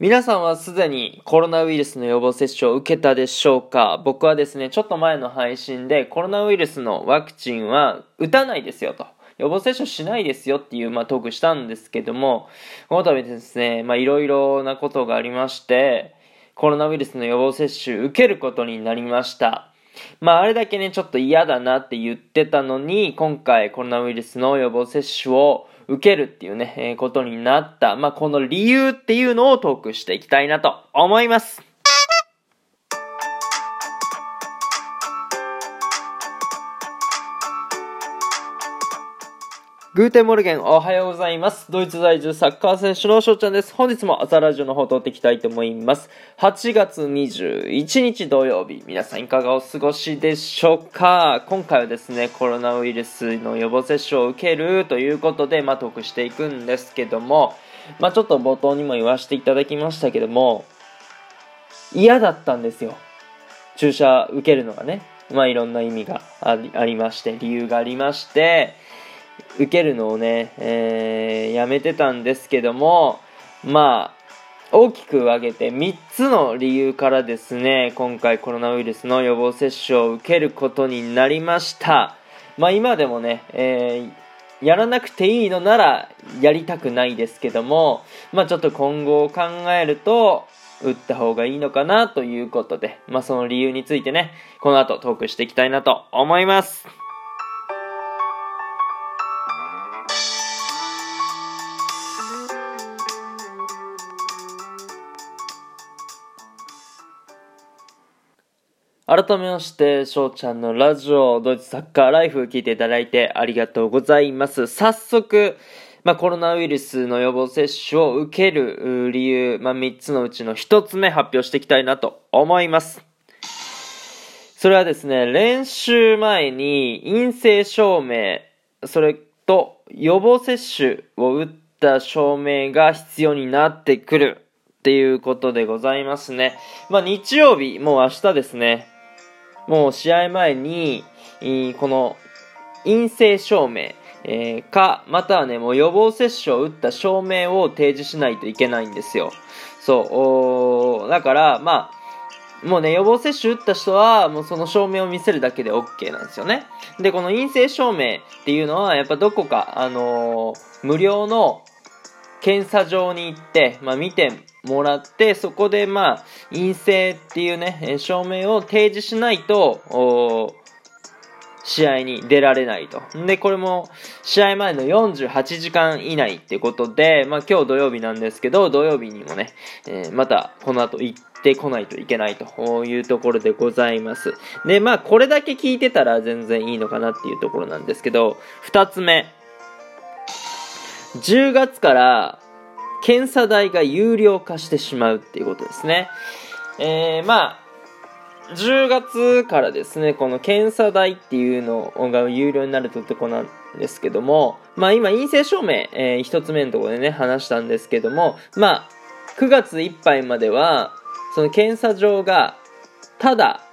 皆さんはすでにコロナウイルスの予防接種を受けたでしょうか？僕はですね、ちょっと前の配信でコロナウイルスのワクチンは打たないですよと。予防接種しないですよっていう、まあ、トークしたんですけども、この度ですね、まあ、いろいろなことがありまして、コロナウイルスの予防接種受けることになりました。まあ、あれだけね、ちょっと嫌だなって言ってたのに、今回コロナウイルスの予防接種を受けるっていうね、えー、ことになった、まあ、この理由っていうのをトークしていきたいなと思います。Guten Morgen、おはようございます。ドイツ在住サッカー選手の翔ちゃんです。本日も朝ラジオの方撮っていきたいと思います。8月21日土曜日、皆さんいかがお過ごしでしょうか？今回はですね、コロナウイルスの予防接種を受けるということで、まあ、トークしていくんですけども、まあ、ちょっと冒頭にも言わせていただきましたけども、嫌だったんですよ。注射受けるのがね。まあ、いろんな意味がありまして、理由がありまして、受けるのをね、えー、やめてたんですけども、まあ、大きく分けて3つの理由からですね、今回コロナウイルスの予防接種を受けることになりました。まあ今でもね、えー、やらなくていいのならやりたくないですけども、まあちょっと今後を考えると、打った方がいいのかなということで、まあその理由についてね、この後トークしていきたいなと思います。改めまして、翔ちゃんのラジオ、ドイツサッカーライフ聞いていただいてありがとうございます。早速、まあ、コロナウイルスの予防接種を受ける理由、まあ、3つのうちの1つ目発表していきたいなと思います。それはですね、練習前に陰性証明、それと予防接種を打った証明が必要になってくるっていうことでございますね。まあ、日曜日、もう明日ですね。もう試合前に、この陰性証明、えー、か、またはね、もう予防接種を打った証明を提示しないといけないんですよ。そう、だから、まあ、もうね、予防接種打った人は、もうその証明を見せるだけで OK なんですよね。で、この陰性証明っていうのは、やっぱどこか、あのー、無料の検査場に行って、まあ、見てもらって、そこでまあ、陰性っていうね、証明を提示しないと、試合に出られないと。で、これも試合前の48時間以内ってことで、まあ今日土曜日なんですけど、土曜日にもね、えー、またこの後行ってこないといけないというところでございます。で、まあこれだけ聞いてたら全然いいのかなっていうところなんですけど、二つ目。10月から検査代が有料化してしまうっていうことですね。えー、まあ、10月からですね、この検査代っていうのが有料になるというとこなんですけども、まあ今陰性証明、えー、一つ目のところでね、話したんですけども、まあ、9月いっぱいまでは、その検査場が、ただ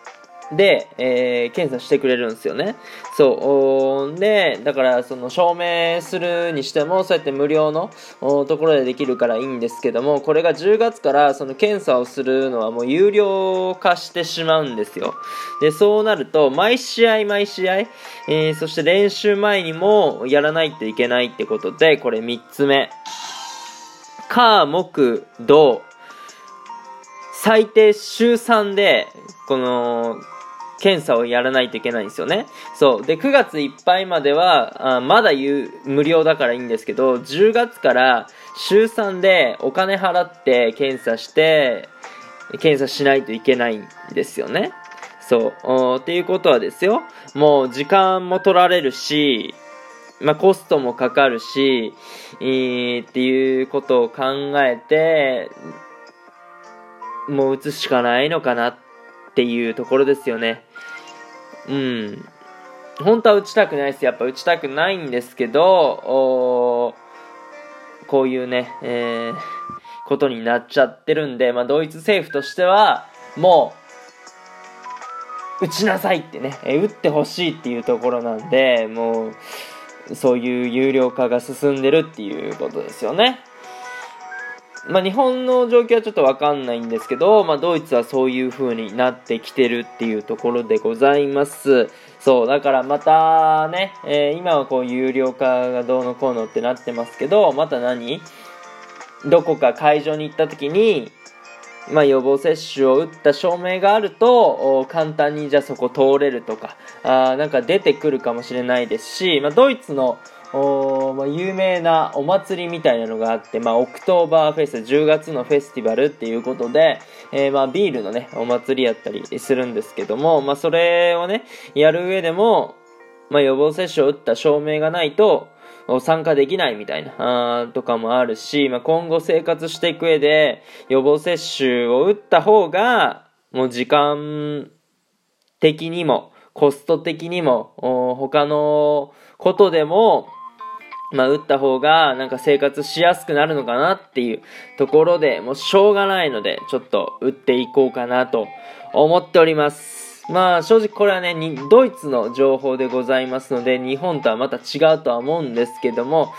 で、えー、検査してくれるんですよね。そう。で、だから、その、証明するにしても、そうやって無料のところでできるからいいんですけども、これが10月から、その、検査をするのはもう有料化してしまうんですよ。で、そうなると、毎試合毎試合、えー、そして練習前にもやらないといけないってことで、これ3つ目。火、木、土、最低週3で、この、検査をやらないといけないんですよね。そう。で、9月いっぱいまでは、あまだ言う、無料だからいいんですけど、10月から週3でお金払って検査して、検査しないといけないんですよね。そう。っていうことはですよ、もう時間も取られるし、まあ、コストもかかるし、えー、っていうことを考えて、もう打つしかないのかなってっていうところですよね。うん。本当は打ちたくないです。やっぱ打ちたくないんですけど、こういうね、えー、ことになっちゃってるんで、まあ、ドイツ政府としては、もう、打ちなさいってね、え打ってほしいっていうところなんで、もう、そういう有料化が進んでるっていうことですよね。まあ、日本の状況はちょっとわかんないんですけど、まあ、ドイツはそういう風になってきてるっていうところでございます。そう、だからまたね、えー、今はこう有料化がどうのこうのってなってますけど、また何？どこか会場に行った時に、まあ、予防接種を打った証明があると簡単にじゃあそこ通れるとかあなんか出てくるかもしれないですし、まあ、ドイツのおまあ、有名なお祭りみたいなのがあって、まあ、オクトーバーフェス10月のフェスティバルっていうことで、えー、まあビールのねお祭りやったりするんですけども、まあ、それをねやる上でも、まあ、予防接種を打った証明がないと参加できないみたいな、あとかもあるし、まあ、今後生活していく上で予防接種を打った方が、もう時間的にも、コスト的にも、他のことでも、まあ、打った方がなんか生活しやすくなるのかなっていうところでもうしょうがないのでちょっと打っていこうかなと思っております。まあ正直これはね、ドイツの情報でございますので、日本とはまた違うとは思うんですけども、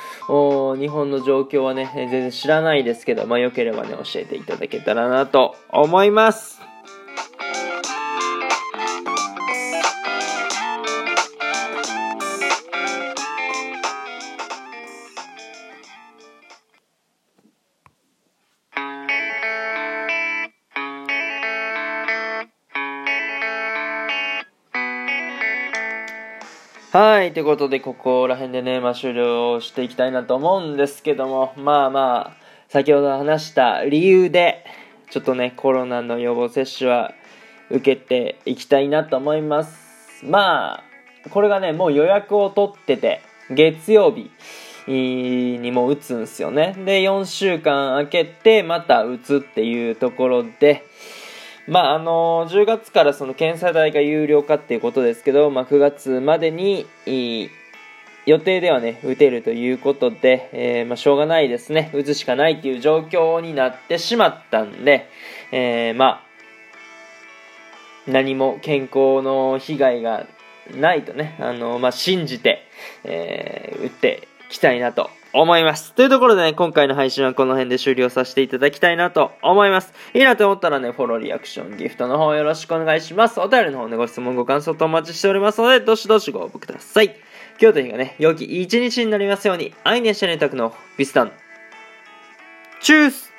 日本の状況はね、全然知らないですけど、まあ良ければね、教えていただけたらなと思います。はい、ということで、ここら辺でね、まあ、終了していきたいなと思うんですけども、まあまあ、先ほど話した理由で、ちょっとね、コロナの予防接種は受けていきたいなと思います。まあ、これがね、もう予約を取ってて、月曜日にも打つんですよね。で、4週間空けて、また打つっていうところで、まああの10月からその検査代が有料化っていうことですけど、まあ、9月までに予定ではね打てるということで、えー、まあ、しょうがないですね。打つしかないっていう状況になってしまったんで、えー、まあ何も健康の被害がないとね、あのまあ、信じて、えー、打っていきたいなと思います。というところでね、今回の配信はこの辺で終了させていただきたいなと思います。いいなと思ったらね、フォロー、リアクション、ギフトの方よろしくお願いします。お便りの方ね、ご質問、ご感想とお待ちしておりますので、どしどしご応募ください。今日という日がね、良き一日になりますように、愛にしてねたくのビスタン。チュース